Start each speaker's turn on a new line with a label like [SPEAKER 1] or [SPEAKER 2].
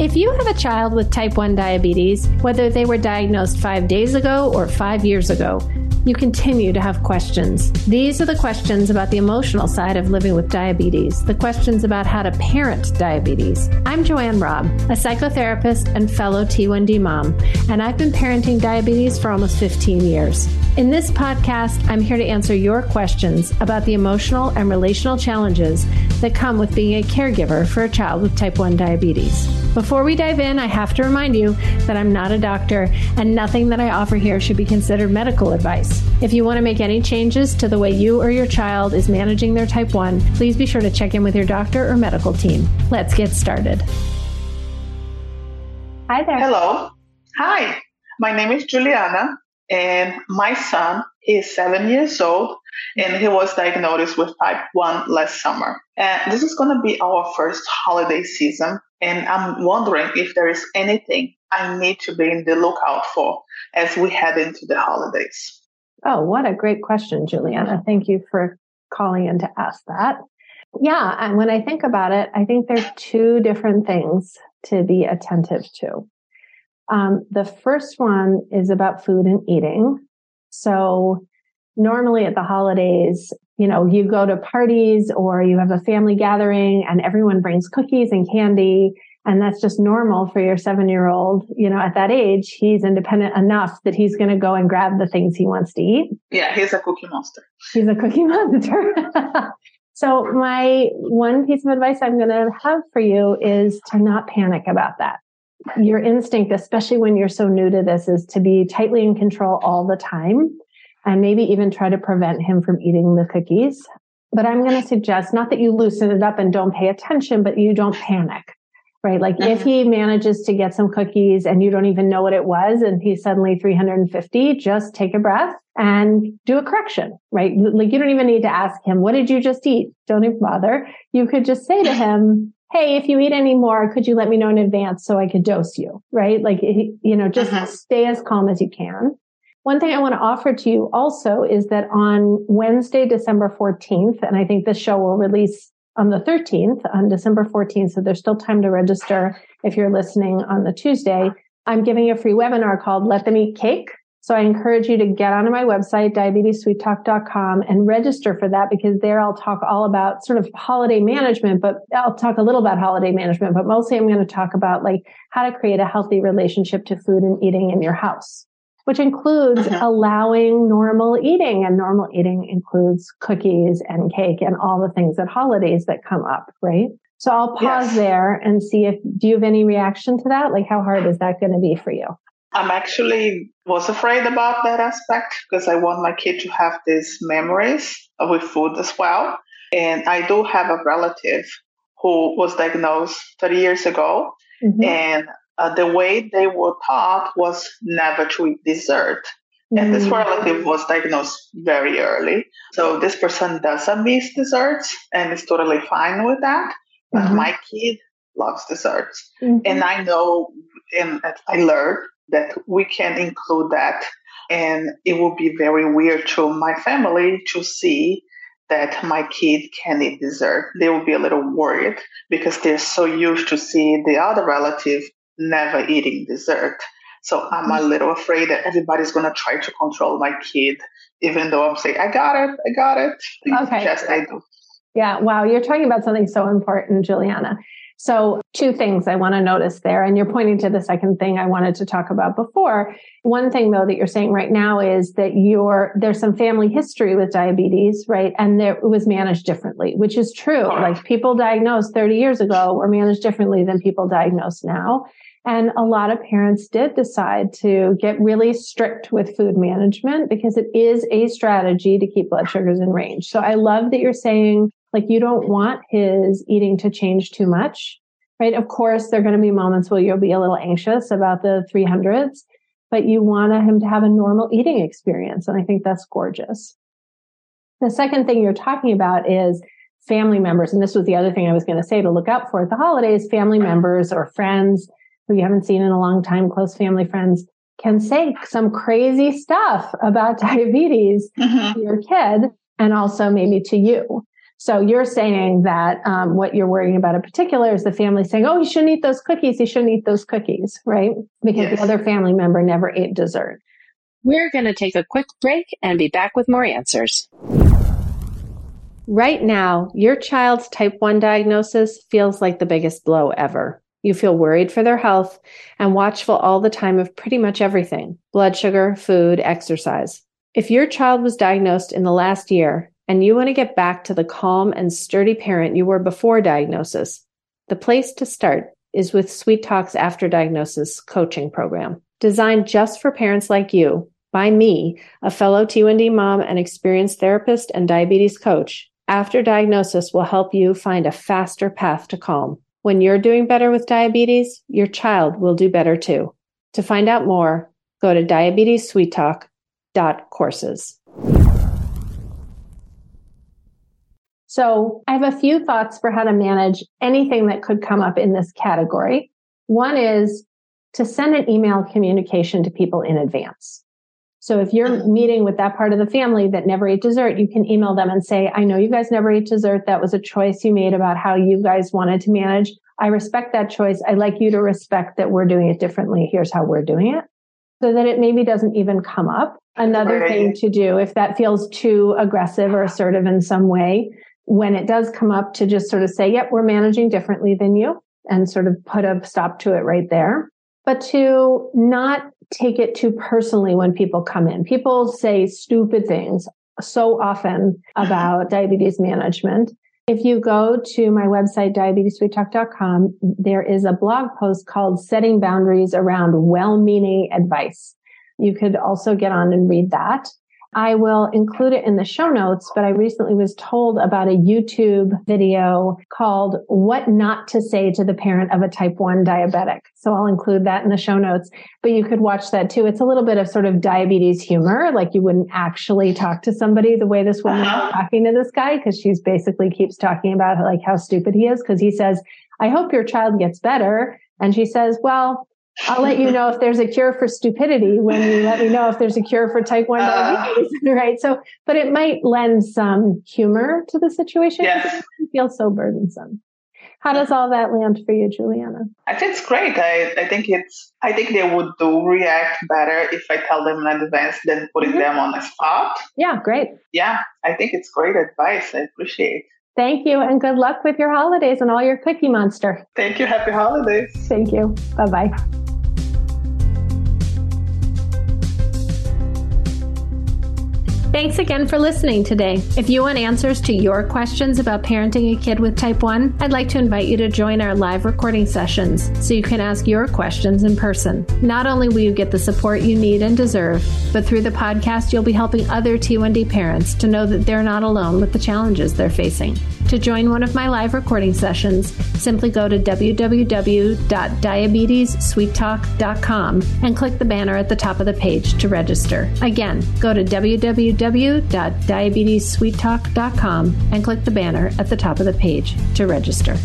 [SPEAKER 1] If you have a child with type 1 diabetes, whether they were diagnosed five days ago or five years ago, you continue to have questions. These are the questions about the emotional side of living with diabetes, the questions about how to parent diabetes. I'm JoAnne Robb, a psychotherapist and fellow T1D mom, and I've been parenting diabetes for almost 15 years. In this podcast, I'm here to answer your questions about the emotional and relational challenges that come with being a caregiver for a child with type 1 diabetes. Before we dive in, I have to remind you that I'm not a doctor and nothing that I offer here should be considered medical advice. If you want to make any changes to the way you or your child is managing their type 1, please be sure to check in with your doctor or medical team. Let's get started. Hi there.
[SPEAKER 2] Hello. Hi. My name is Julianna, and my son is seven years old, and he was diagnosed with type 1 last summer. And this is going to be our first holiday season, and I'm wondering if there is anything I need to be in the lookout for as we head into the holidays.
[SPEAKER 1] Oh, what a great question, Julianna. Thank you for calling in to ask that. Yeah, and when I think about it, I think there's two different things to be attentive to. Um, the first one is about food and eating. So normally at the holidays, you know, you go to parties or you have a family gathering and everyone brings cookies and candy. And that's just normal for your seven year old. You know, at that age, he's independent enough that he's going to go and grab the things he wants to eat.
[SPEAKER 2] Yeah, he's a cookie monster.
[SPEAKER 1] He's a cookie monster. so my one piece of advice I'm going to have for you is to not panic about that. Your instinct, especially when you're so new to this, is to be tightly in control all the time and maybe even try to prevent him from eating the cookies. But I'm going to suggest not that you loosen it up and don't pay attention, but you don't panic, right? Like if mm-hmm. he manages to get some cookies and you don't even know what it was and he's suddenly 350, just take a breath and do a correction, right? Like you don't even need to ask him, what did you just eat? Don't even bother. You could just say to him, Hey, if you eat any more, could you let me know in advance so I could dose you? Right? Like, you know, just uh-huh. stay as calm as you can. One thing I want to offer to you also is that on Wednesday, December 14th, and I think this show will release on the 13th, on December 14th, so there's still time to register if you're listening on the Tuesday. I'm giving a free webinar called Let Them Eat Cake. So I encourage you to get onto my website, diabetessweettalk.com and register for that because there I'll talk all about sort of holiday management, but I'll talk a little about holiday management, but mostly I'm going to talk about like how to create a healthy relationship to food and eating in your house which includes uh-huh. allowing normal eating. And normal eating includes cookies and cake and all the things at holidays that come up, right? So I'll pause yes. there and see if, do you have any reaction to that? Like, how hard is that going to be for you?
[SPEAKER 2] I'm actually was afraid about that aspect because I want my kid to have these memories with food as well. And I do have a relative who was diagnosed 30 years ago. Mm-hmm. And uh, the way they were taught was never to eat dessert. Mm-hmm. And this mm. relative was diagnosed very early. So this person doesn't miss desserts and is totally fine with that. But mm-hmm. my kid loves desserts. Mm-hmm. And I know and I learned that we can include that. And it will be very weird to my family to see that my kid can eat dessert. They will be a little worried because they're so used to see the other relative never eating dessert. So I'm a mm. little afraid that everybody's going to try to control my kid, even though I'm saying, I got it, I got it.
[SPEAKER 1] Okay. Yes, I do. Yeah. Wow. You're talking about something so important, Julianna. So two things I want to notice there. And you're pointing to the second thing I wanted to talk about before. One thing though that you're saying right now is that you're, there's some family history with diabetes, right? And there, it was managed differently, which is true. Like people diagnosed 30 years ago were managed differently than people diagnosed now. And a lot of parents did decide to get really strict with food management because it is a strategy to keep blood sugars in range. So I love that you're saying like you don't want his eating to change too much, right? Of course, there are going to be moments where you'll be a little anxious about the 300s, but you want him to have a normal eating experience. And I think that's gorgeous. The second thing you're talking about is family members. And this was the other thing I was going to say to look out for at the holidays, family members or friends who you haven't seen in a long time, close family friends, can say some crazy stuff about diabetes mm-hmm. to your kid and also maybe to you. So you're saying that um, what you're worrying about in particular is the family saying, "Oh, you shouldn't eat those cookies. You shouldn't eat those cookies," right? Because yes. the other family member never ate dessert.
[SPEAKER 3] We're going to take a quick break and be back with more answers.
[SPEAKER 1] Right now, your child's type 1 diagnosis feels like the biggest blow ever. You feel worried for their health and watchful all the time of pretty much everything blood sugar, food, exercise. If your child was diagnosed in the last year and you want to get back to the calm and sturdy parent you were before diagnosis, the place to start is with Sweet Talk's After Diagnosis coaching program. Designed just for parents like you by me, a fellow T1D mom and experienced therapist and diabetes coach. After diagnosis will help you find a faster path to calm. When you're doing better with diabetes, your child will do better too. To find out more, go to diabetessweettalk.courses. So I have a few thoughts for how to manage anything that could come up in this category. One is to send an email communication to people in advance. So if you're mm-hmm. meeting with that part of the family that never ate dessert, you can email them and say, I know you guys never ate dessert. That was a choice you made about how you guys wanted to manage. I respect that choice. I'd like you to respect that we're doing it differently. Here's how we're doing it so that it maybe doesn't even come up. Another thing to do, if that feels too aggressive or assertive in some way, when it does come up to just sort of say, yep, we're managing differently than you and sort of put a stop to it right there. But to not take it too personally when people come in. People say stupid things so often about diabetes management. If you go to my website, diabetessweettalk.com, there is a blog post called Setting Boundaries Around Well Meaning Advice. You could also get on and read that. I will include it in the show notes, but I recently was told about a YouTube video called What Not to Say to the Parent of a Type 1 Diabetic. So I'll include that in the show notes, but you could watch that too. It's a little bit of sort of diabetes humor, like you wouldn't actually talk to somebody the way this woman uh-huh. is talking to this guy, because she's basically keeps talking about like how stupid he is, because he says, I hope your child gets better. And she says, well, I'll let you know if there's a cure for stupidity when you let me know if there's a cure for type 1 uh, diabetes, uh, right? So, but it might lend some humor to the situation.
[SPEAKER 2] Yes.
[SPEAKER 1] It feels so burdensome. How does all that land for you, Julianna?
[SPEAKER 2] I think it's great. I, I think it's, I think they would do react better if I tell them in advance than putting mm-hmm. them on the spot.
[SPEAKER 1] Yeah, great.
[SPEAKER 2] Yeah, I think it's great advice. I appreciate
[SPEAKER 1] Thank you and good luck with your holidays and all your cookie monster.
[SPEAKER 2] Thank you. Happy holidays.
[SPEAKER 1] Thank you. Bye bye. Thanks again for listening today. If you want answers to your questions about parenting a kid with type 1, I'd like to invite you to join our live recording sessions so you can ask your questions in person. Not only will you get the support you need and deserve, but through the podcast, you'll be helping other T1D parents to know that they're not alone with the challenges they're facing. To join one of my live recording sessions, simply go to www.diabetessweettalk.com and click the banner at the top of the page to register. Again, go to www.diabetessweettalk.com and click the banner at the top of the page to register.